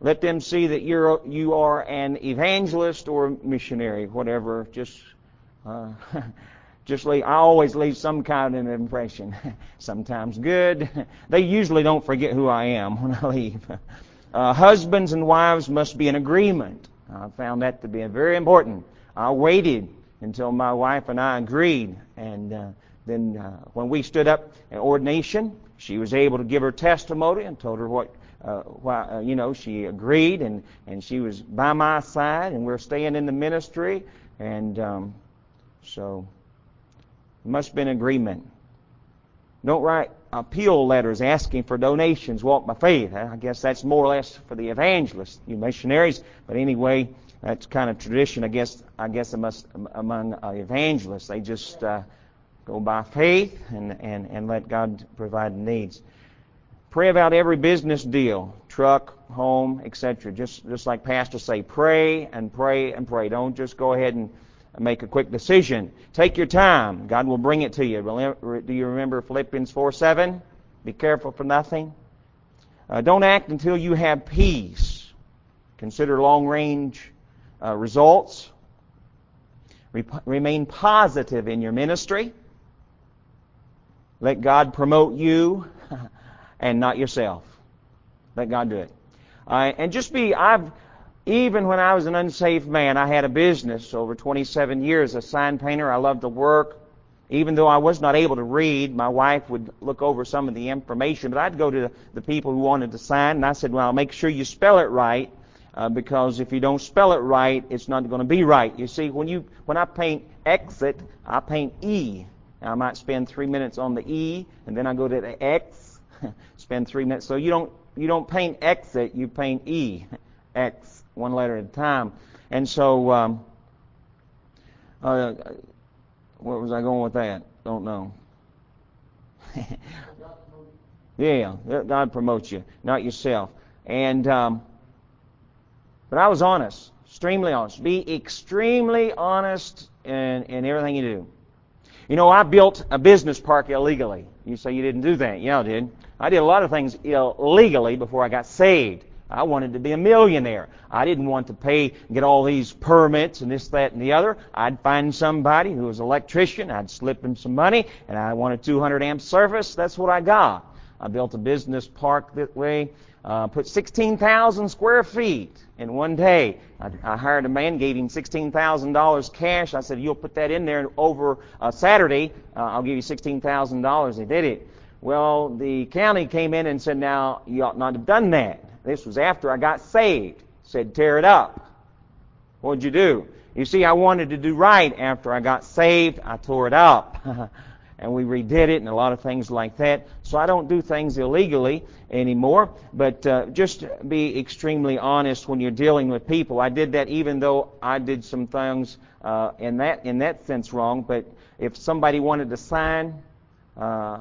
Let them see that you're you are an evangelist or missionary, whatever. Just uh, just leave. I always leave some kind of impression. Sometimes good. They usually don't forget who I am when I leave. Uh, husbands and wives must be in agreement. I found that to be very important. I waited until my wife and I agreed, and uh, then uh, when we stood up in ordination, she was able to give her testimony and told her what uh, why, uh, you know, she agreed and, and she was by my side and we're staying in the ministry. And um, so, must have been agreement. Don't write appeal letters asking for donations. Walk by faith. I guess that's more or less for the evangelists, you missionaries. But anyway, that's kind of tradition. I guess I guess among uh, evangelists, they just uh, go by faith and, and and let God provide needs. Pray about every business deal, truck, home, etc. Just just like pastors say, pray and pray and pray. Don't just go ahead and make a quick decision. Take your time. God will bring it to you. Do you remember Philippians 4 7? Be careful for nothing. Uh, don't act until you have peace. Consider long range uh, results. remain positive in your ministry. Let God promote you and not yourself. Let God do it. Uh, and just be, I've, even when I was an unsaved man, I had a business over 27 years, a sign painter. I loved to work. Even though I was not able to read, my wife would look over some of the information, but I'd go to the people who wanted to sign, and I said, well, make sure you spell it right, uh, because if you don't spell it right, it's not going to be right. You see, when you, when I paint exit, I paint E. Now, I might spend three minutes on the E, and then I go to the X, spend three minutes. So you don't you don't paint exit, you paint E, X, one letter at a time. And so, um, uh, where was I going with that? Don't know. yeah, God promotes you, not yourself. And um, but I was honest, extremely honest. Be extremely honest in, in everything you do. You know, I built a business park illegally. You say you didn't do that. Yeah, I did. I did a lot of things illegally before I got saved. I wanted to be a millionaire. I didn't want to pay, get all these permits and this, that, and the other. I'd find somebody who was an electrician. I'd slip him some money, and I wanted 200 amp service. That's what I got. I built a business park that way. Uh, put 16,000 square feet in one day. I, I hired a man, gave him $16,000 cash. I said, "You'll put that in there over uh, Saturday. Uh, I'll give you $16,000." He did it. Well, the county came in and said, "Now you ought not have done that." This was after I got saved. Said, "Tear it up." What'd you do? You see, I wanted to do right after I got saved. I tore it up. and we redid it and a lot of things like that. So I don't do things illegally anymore, but uh, just be extremely honest when you're dealing with people. I did that even though I did some things uh, in that in that sense wrong. But if somebody wanted to sign, uh,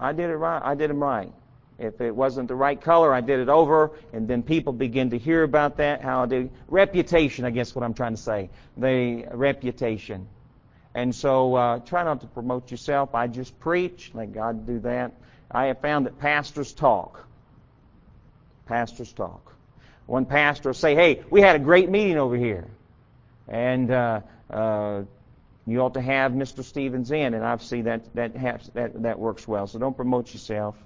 I did it right. I did them right. If it wasn't the right color, I did it over, and then people begin to hear about that. How the reputation, I guess, what I'm trying to say, the reputation. And so uh, try not to promote yourself. I just preach. Let God do that. I have found that pastors talk. Pastors talk. One pastor will say, "Hey, we had a great meeting over here, and uh, uh, you ought to have Mr. Stevens in." And I've seen that that has, that that works well. So don't promote yourself.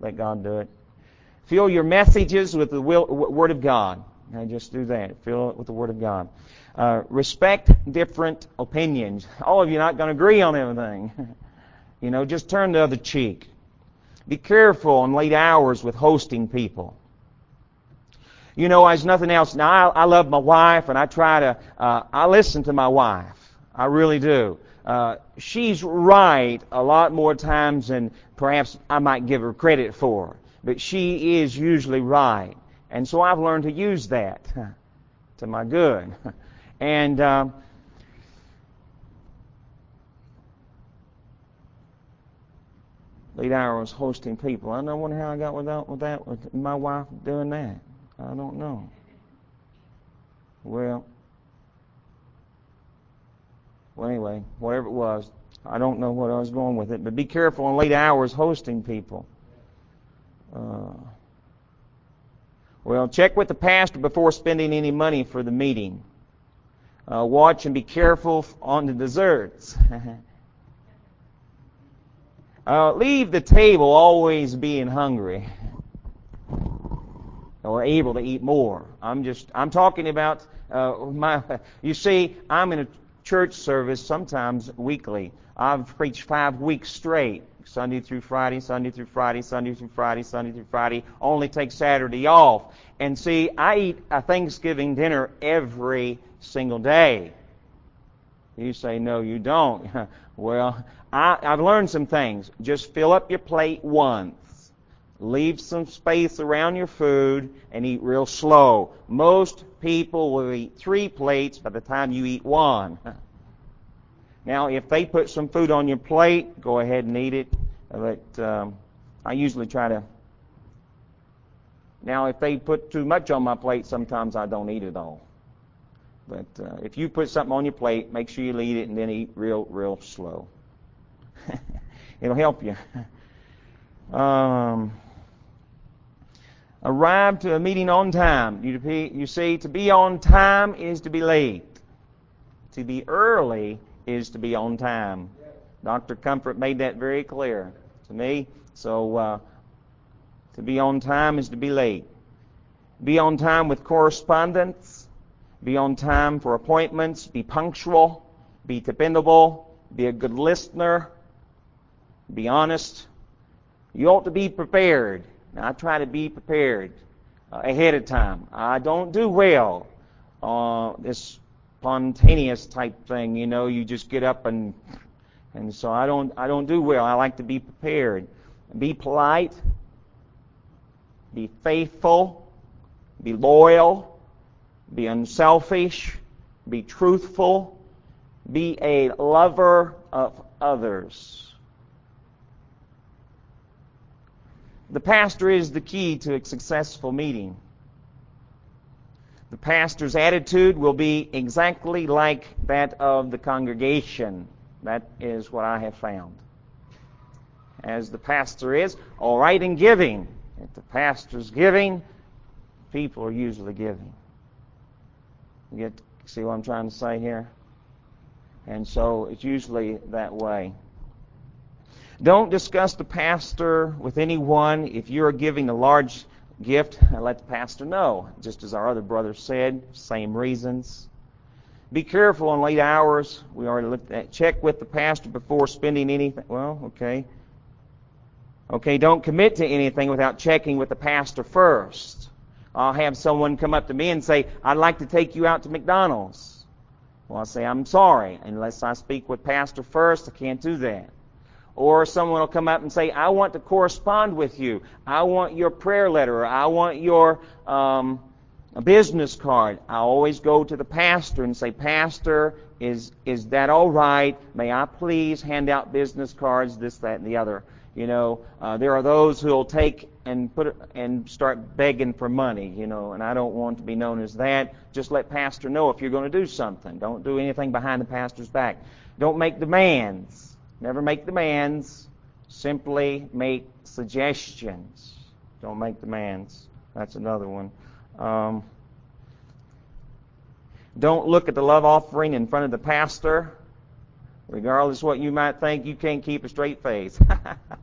Let God do it. Fill your messages with the will, Word of God. Just do that. Fill it with the Word of God. Uh, respect different opinions. All of you are not going to agree on everything. you know, just turn the other cheek. Be careful in late hours with hosting people. You know, as nothing else. Now, I, I love my wife, and I try to. Uh, I listen to my wife. I really do. Uh, she's right a lot more times than perhaps I might give her credit for. But she is usually right. And so I've learned to use that to my good. And uh, lead hour was hosting people. I don't wonder how I got without with that, with my wife doing that. I don't know. Well, well, anyway, whatever it was, I don't know what I was going with it. But be careful in late hours hosting people. Uh, Well, check with the pastor before spending any money for the meeting. Uh, watch and be careful on the desserts. uh, leave the table always being hungry or able to eat more. I'm just I'm talking about uh, my. You see, I'm in a church service sometimes weekly. I've preached five weeks straight. Sunday through Friday, Sunday through Friday, Sunday through Friday, Sunday through Friday. Only take Saturday off. And see, I eat a Thanksgiving dinner every single day. You say, no, you don't. well, I, I've learned some things. Just fill up your plate once. Leave some space around your food and eat real slow. Most people will eat three plates by the time you eat one. Now, if they put some food on your plate, go ahead and eat it. But um, I usually try to. Now, if they put too much on my plate, sometimes I don't eat it all. But uh, if you put something on your plate, make sure you eat it and then eat real, real slow. It'll help you. Um, arrive to a meeting on time. You, you see, to be on time is to be late. To be early is to be on time. Dr. Comfort made that very clear to me. So, uh, to be on time is to be late. Be on time with correspondence. Be on time for appointments. Be punctual. Be dependable. Be a good listener. Be honest. You ought to be prepared. Now, I try to be prepared uh, ahead of time. I don't do well uh, this spontaneous type thing. You know, you just get up and and so I don't I don't do well. I like to be prepared. Be polite. Be faithful. Be loyal. Be unselfish. Be truthful. Be a lover of others. The pastor is the key to a successful meeting. The pastor's attitude will be exactly like that of the congregation. That is what I have found. As the pastor is, all right in giving. If the pastor's giving, people are usually giving. You get see what I'm trying to say here? And so it's usually that way. Don't discuss the pastor with anyone. If you're giving a large gift, let the pastor know. Just as our other brother said, same reasons. Be careful on late hours. We already looked at. Check with the pastor before spending anything. Well, okay. Okay, don't commit to anything without checking with the pastor first. I'll have someone come up to me and say, I'd like to take you out to McDonald's. Well, I'll say, I'm sorry. Unless I speak with pastor first, I can't do that. Or someone will come up and say, I want to correspond with you. I want your prayer letter. Or I want your um, business card. I always go to the pastor and say, Pastor, is, is that all right? May I please hand out business cards, this, that, and the other? You know, uh, there are those who will take and put and start begging for money, you know, and I don't want to be known as that. Just let pastor know if you're going to do something. Don't do anything behind the pastor's back. Don't make demands. Never make demands. Simply make suggestions. Don't make demands. That's another one. Um, don't look at the love offering in front of the pastor. Regardless what you might think, you can't keep a straight face.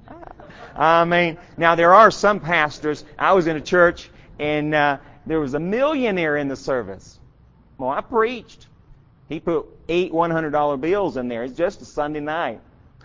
I mean, now there are some pastors. I was in a church and uh, there was a millionaire in the service. Well, I preached. He put eight $100 bills in there. It's just a Sunday night.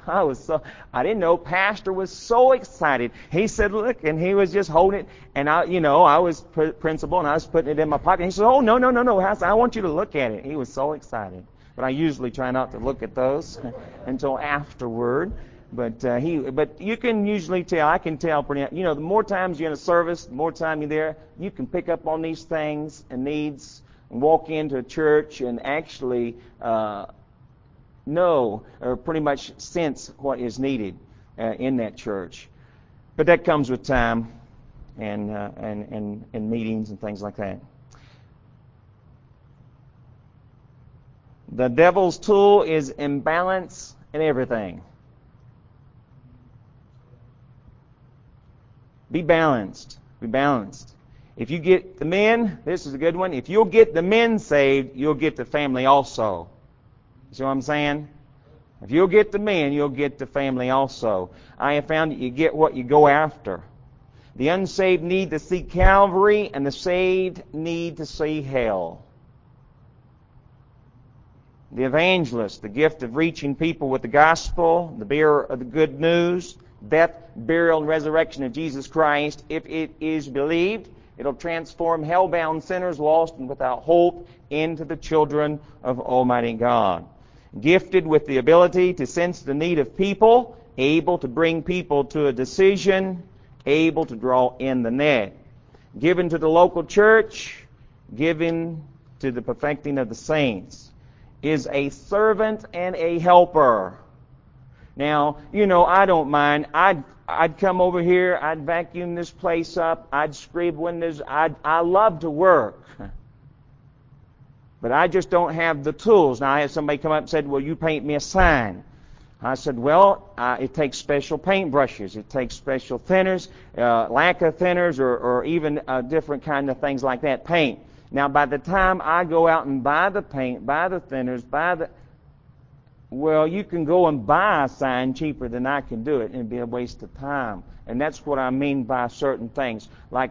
I was so, I didn't know Pastor was so excited. He said, look, and he was just holding it, and I, you know, I was pr- principal, and I was putting it in my pocket. And he said, oh, no, no, no, no, I want you to look at it. He was so excited. But I usually try not to look at those until afterward. But uh, he, but you can usually tell. I can tell pretty. You know, the more times you're in a service, the more time you're there, you can pick up on these things and needs, and walk into a church and actually uh, know or pretty much sense what is needed uh, in that church. But that comes with time and, uh, and, and, and meetings and things like that. The devil's tool is imbalance in everything. Be balanced. Be balanced. If you get the men, this is a good one. If you'll get the men saved, you'll get the family also. See what I'm saying? If you'll get the men, you'll get the family also. I have found that you get what you go after. The unsaved need to see Calvary, and the saved need to see hell. The evangelist, the gift of reaching people with the gospel, the bearer of the good news, death, burial, and resurrection of Jesus Christ, if it is believed, it'll transform hell-bound sinners lost and without hope into the children of Almighty God. Gifted with the ability to sense the need of people, able to bring people to a decision, able to draw in the net. Given to the local church, given to the perfecting of the saints, is a servant and a helper. Now, you know, I don't mind. I'd I'd come over here. I'd vacuum this place up. I'd scrape windows. I'd I love to work, but I just don't have the tools. Now, I had somebody come up and said, "Well, you paint me a sign." I said, well, uh, it takes special paint brushes. It takes special thinners, uh, lacquer thinners, or, or even uh, different kind of things like that, paint. Now, by the time I go out and buy the paint, buy the thinners, buy the, well, you can go and buy a sign cheaper than I can do it, and it'd be a waste of time. And that's what I mean by certain things. Like,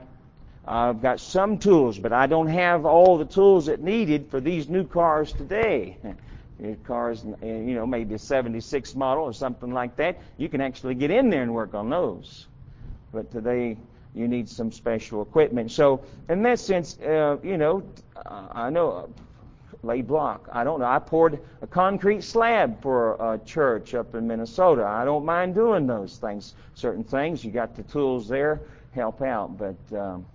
I've got some tools, but I don't have all the tools that needed for these new cars today. Car's, you know, maybe a 76 model or something like that. You can actually get in there and work on those. But today, you need some special equipment. So, in that sense, uh, you know, I know uh, lay block. I don't know. I poured a concrete slab for a church up in Minnesota. I don't mind doing those things. Certain things, you got the tools there, help out. But um,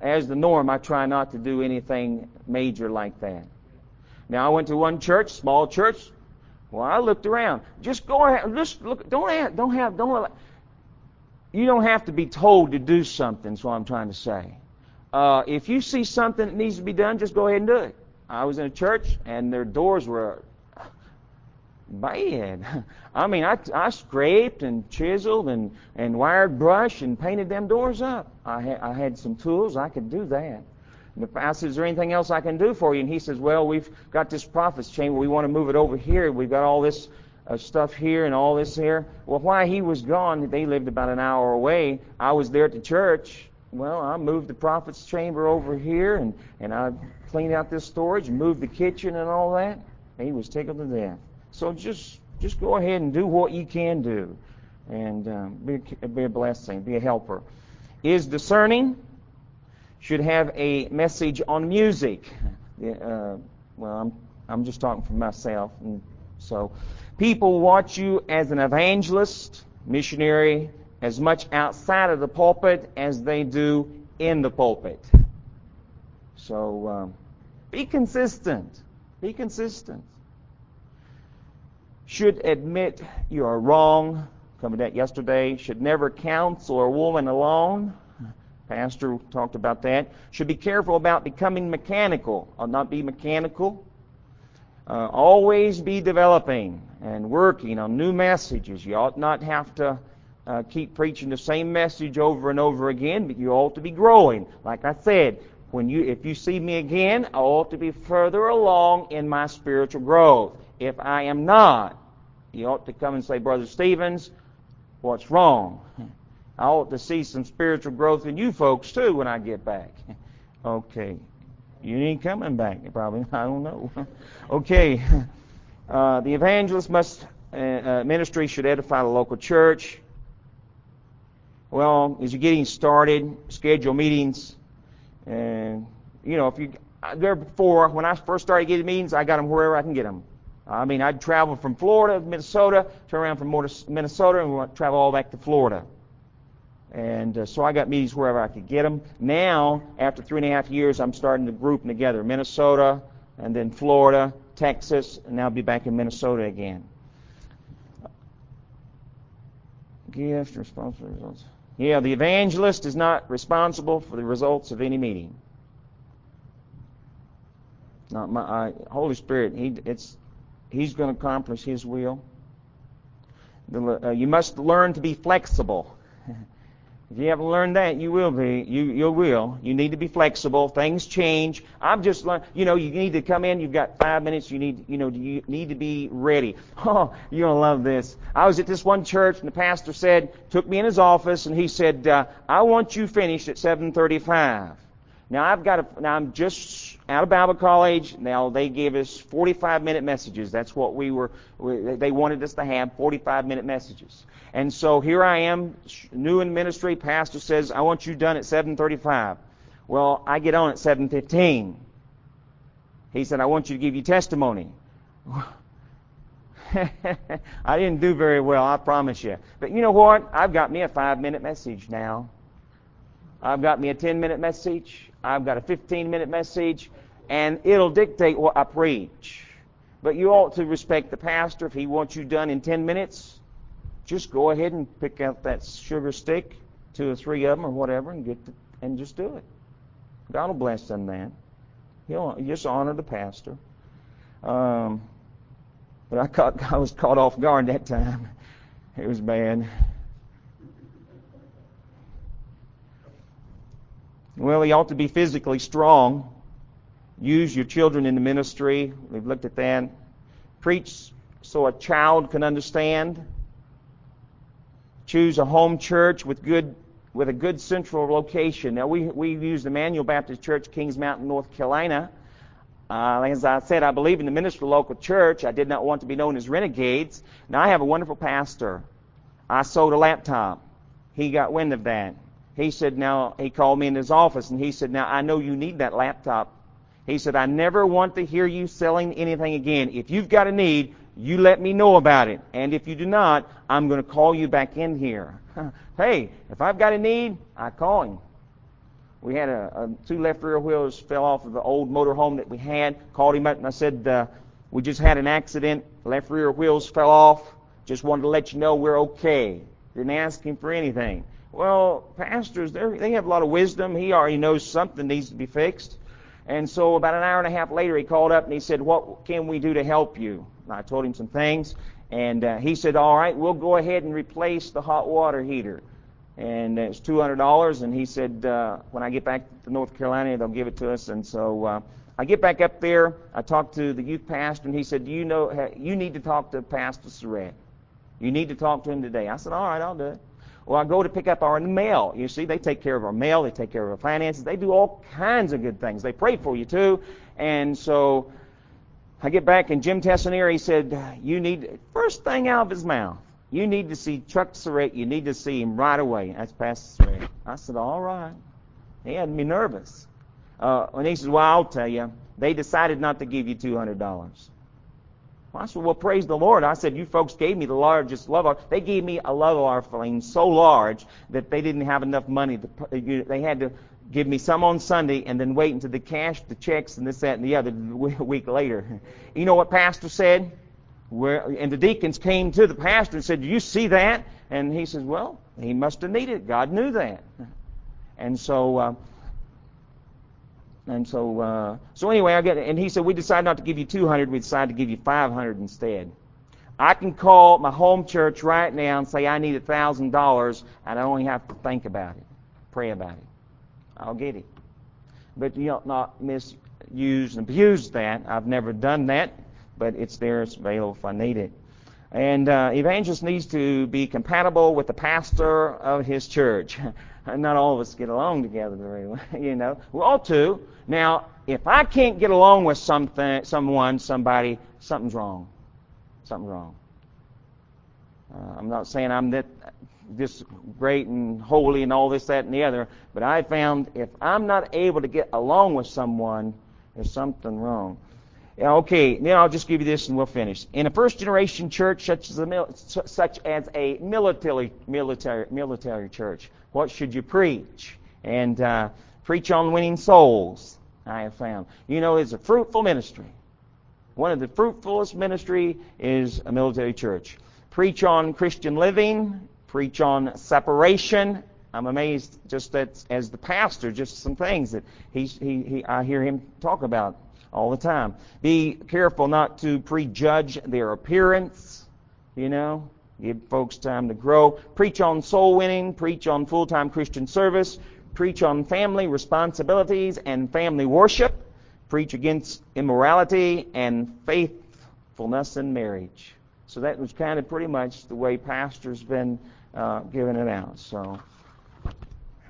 as the norm, I try not to do anything major like that. Now I went to one church, small church. Well, I looked around. Just go ahead. Just look. Don't have. Don't have. Don't. You don't have to be told to do something. Is what I'm trying to say. Uh, if you see something that needs to be done, just go ahead and do it. I was in a church and their doors were bad. I mean, I, I scraped and chiseled and, and wired brush and painted them doors up. I, ha- I had some tools. I could do that. And the pastor says, Is there anything else I can do for you? And he says, Well, we've got this prophet's chamber. We want to move it over here. We've got all this uh, stuff here and all this here. Well, while he was gone, they lived about an hour away. I was there at the church. Well, I moved the prophet's chamber over here and, and I cleaned out this storage moved the kitchen and all that. He was tickled to death. So just just go ahead and do what you can do and um, be, be a blessing, be a helper. Is discerning should have a message on music. Uh, well, I'm, I'm just talking for myself. And so, people watch you as an evangelist, missionary, as much outside of the pulpit as they do in the pulpit. So, um, be consistent. Be consistent. Should admit you are wrong. Covered that yesterday. Should never counsel a woman alone. Pastor talked about that. Should be careful about becoming mechanical. I'll not be mechanical. Uh, always be developing and working on new messages. You ought not have to uh, keep preaching the same message over and over again, but you ought to be growing. Like I said, when you if you see me again, I ought to be further along in my spiritual growth. If I am not, you ought to come and say, Brother Stevens, what's wrong? I ought to see some spiritual growth in you folks too when I get back. okay. You ain't coming back, probably. I don't know. okay. Uh, the evangelist must, uh, uh, ministry should edify the local church. Well, as you're getting started, schedule meetings. And, you know, if you, there before, when I first started getting meetings, I got them wherever I can get them. I mean, I'd travel from Florida to Minnesota, turn around from Minnesota, and travel all back to Florida. And uh, so I got meetings wherever I could get them. Now, after three and a half years, I'm starting to group them together. Minnesota, and then Florida, Texas, and now I'll be back in Minnesota again. Gift, responsible results. Yeah, the evangelist is not responsible for the results of any meeting. Not my Holy Spirit. He, it's He's going to accomplish His will. Uh, you must learn to be flexible. If you haven't learned that, you will be. You you will. You need to be flexible. Things change. I've just learned. You know, you need to come in. You've got five minutes. You need. You know, you need to be ready. Oh, you're gonna love this. I was at this one church, and the pastor said, took me in his office, and he said, uh, "I want you finished at 7:35." Now I've got. A, now I'm just out of Bible college. Now they gave us 45 minute messages. That's what we were. We, they wanted us to have 45 minute messages. And so here I am, new in ministry. Pastor says, I want you done at 7:35. Well, I get on at 7:15. He said, I want you to give your testimony. I didn't do very well, I promise you. But you know what? I've got me a five minute message now. I've got me a 10 minute message. I've got a 15 minute message. And it'll dictate what I preach. But you ought to respect the pastor. If he wants you done in 10 minutes, just go ahead and pick out that sugar stick, two or three of them or whatever, and get the, and just do it. God will bless them, man. He'll just honor the pastor. Um, but I caught, I was caught off guard that time. It was bad. Well, he ought to be physically strong. Use your children in the ministry. We've looked at that. Preach so a child can understand. Choose a home church with good with a good central location. Now we we use Emmanuel Baptist Church, Kings Mountain, North Carolina. Uh, as I said, I believe in the ministry of the local church. I did not want to be known as renegades. Now I have a wonderful pastor. I sold a laptop. He got wind of that. He said, now he called me in his office and he said, now I know you need that laptop. He said, I never want to hear you selling anything again. If you've got a need, you let me know about it. And if you do not, I'm going to call you back in here. hey, if I've got a need, I call him. We had a, a two left rear wheels fell off of the old motor home that we had. Called him up and I said, uh, we just had an accident. Left rear wheels fell off. Just wanted to let you know we're okay. Didn't ask him for anything. Well, pastors, they have a lot of wisdom. He already knows something needs to be fixed. And so about an hour and a half later, he called up and he said, what can we do to help you? And I told him some things. And uh, he said, all right, we'll go ahead and replace the hot water heater. And it's $200. And he said, uh, when I get back to North Carolina, they'll give it to us. And so uh, I get back up there. I talked to the youth pastor, and he said, Do you know, you need to talk to Pastor Surratt. You need to talk to him today. I said, all right, I'll do it. Well, I go to pick up our mail. You see, they take care of our mail. They take care of our finances. They do all kinds of good things. They pray for you too. And so I get back and Jim Tessanier, he said, you need, first thing out of his mouth, you need to see Chuck Surratt. You need to see him right away. That's Pastor Surratt. I said, all right. He had me nervous. Uh, and he said, well, I'll tell you. They decided not to give you $200. Well, I said, well, praise the Lord. I said, you folks gave me the largest love offering. They gave me a love offering so large that they didn't have enough money. To, they had to give me some on Sunday, and then wait until the cash, the checks, and this, that, and the other a week later. You know what pastor said? Where, and the deacons came to the pastor and said, "Do you see that?" And he says, "Well, he must have needed it. God knew that." And so, uh, and so, uh, so anyway, I get, and he said, "We decided not to give you 200. We decided to give you 500 instead." I can call my home church right now and say I need a thousand dollars, and I only have to think about it, pray about it. I'll get it. But you don't not misuse and abuse that. I've never done that, but it's there. It's available if I need it. And uh, evangelist needs to be compatible with the pastor of his church. not all of us get along together very well, you know. We ought to. Now, if I can't get along with something, someone, somebody, something's wrong. Something's wrong. Uh, I'm not saying I'm that this great and holy and all this, that, and the other. But I found if I'm not able to get along with someone, there's something wrong. Okay, then I'll just give you this and we'll finish. In a first generation church such as a, such as a military, military, military church, what should you preach? And uh, preach on winning souls, I have found. You know, it's a fruitful ministry. One of the fruitfulest ministry is a military church. Preach on Christian living, preach on separation. I'm amazed just that as the pastor, just some things that he, he, he, I hear him talk about all the time. Be careful not to prejudge their appearance. You know, give folks time to grow. Preach on soul winning, preach on full time Christian service, preach on family responsibilities and family worship, preach against immorality and faithfulness in marriage. So that was kind of pretty much the way pastor's been uh, giving it out. So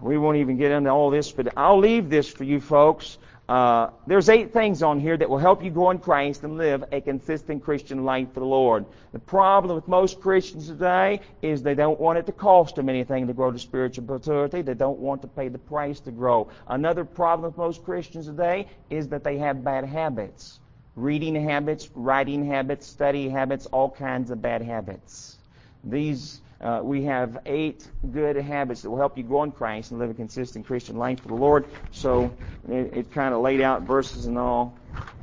we won't even get into all this, but I'll leave this for you folks. Uh, there's eight things on here that will help you grow in Christ and live a consistent Christian life for the Lord. The problem with most Christians today is they don't want it to cost them anything to grow to spiritual maturity. They don't want to pay the price to grow. Another problem with most Christians today is that they have bad habits. Reading habits, writing habits, study habits, all kinds of bad habits. These uh, we have eight good habits that will help you grow in Christ and live a consistent Christian life for the Lord. So it, it kind of laid out verses and all,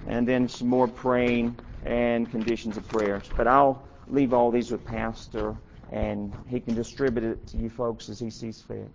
and then some more praying and conditions of prayers. But I'll leave all these with Pastor, and he can distribute it to you folks as he sees fit.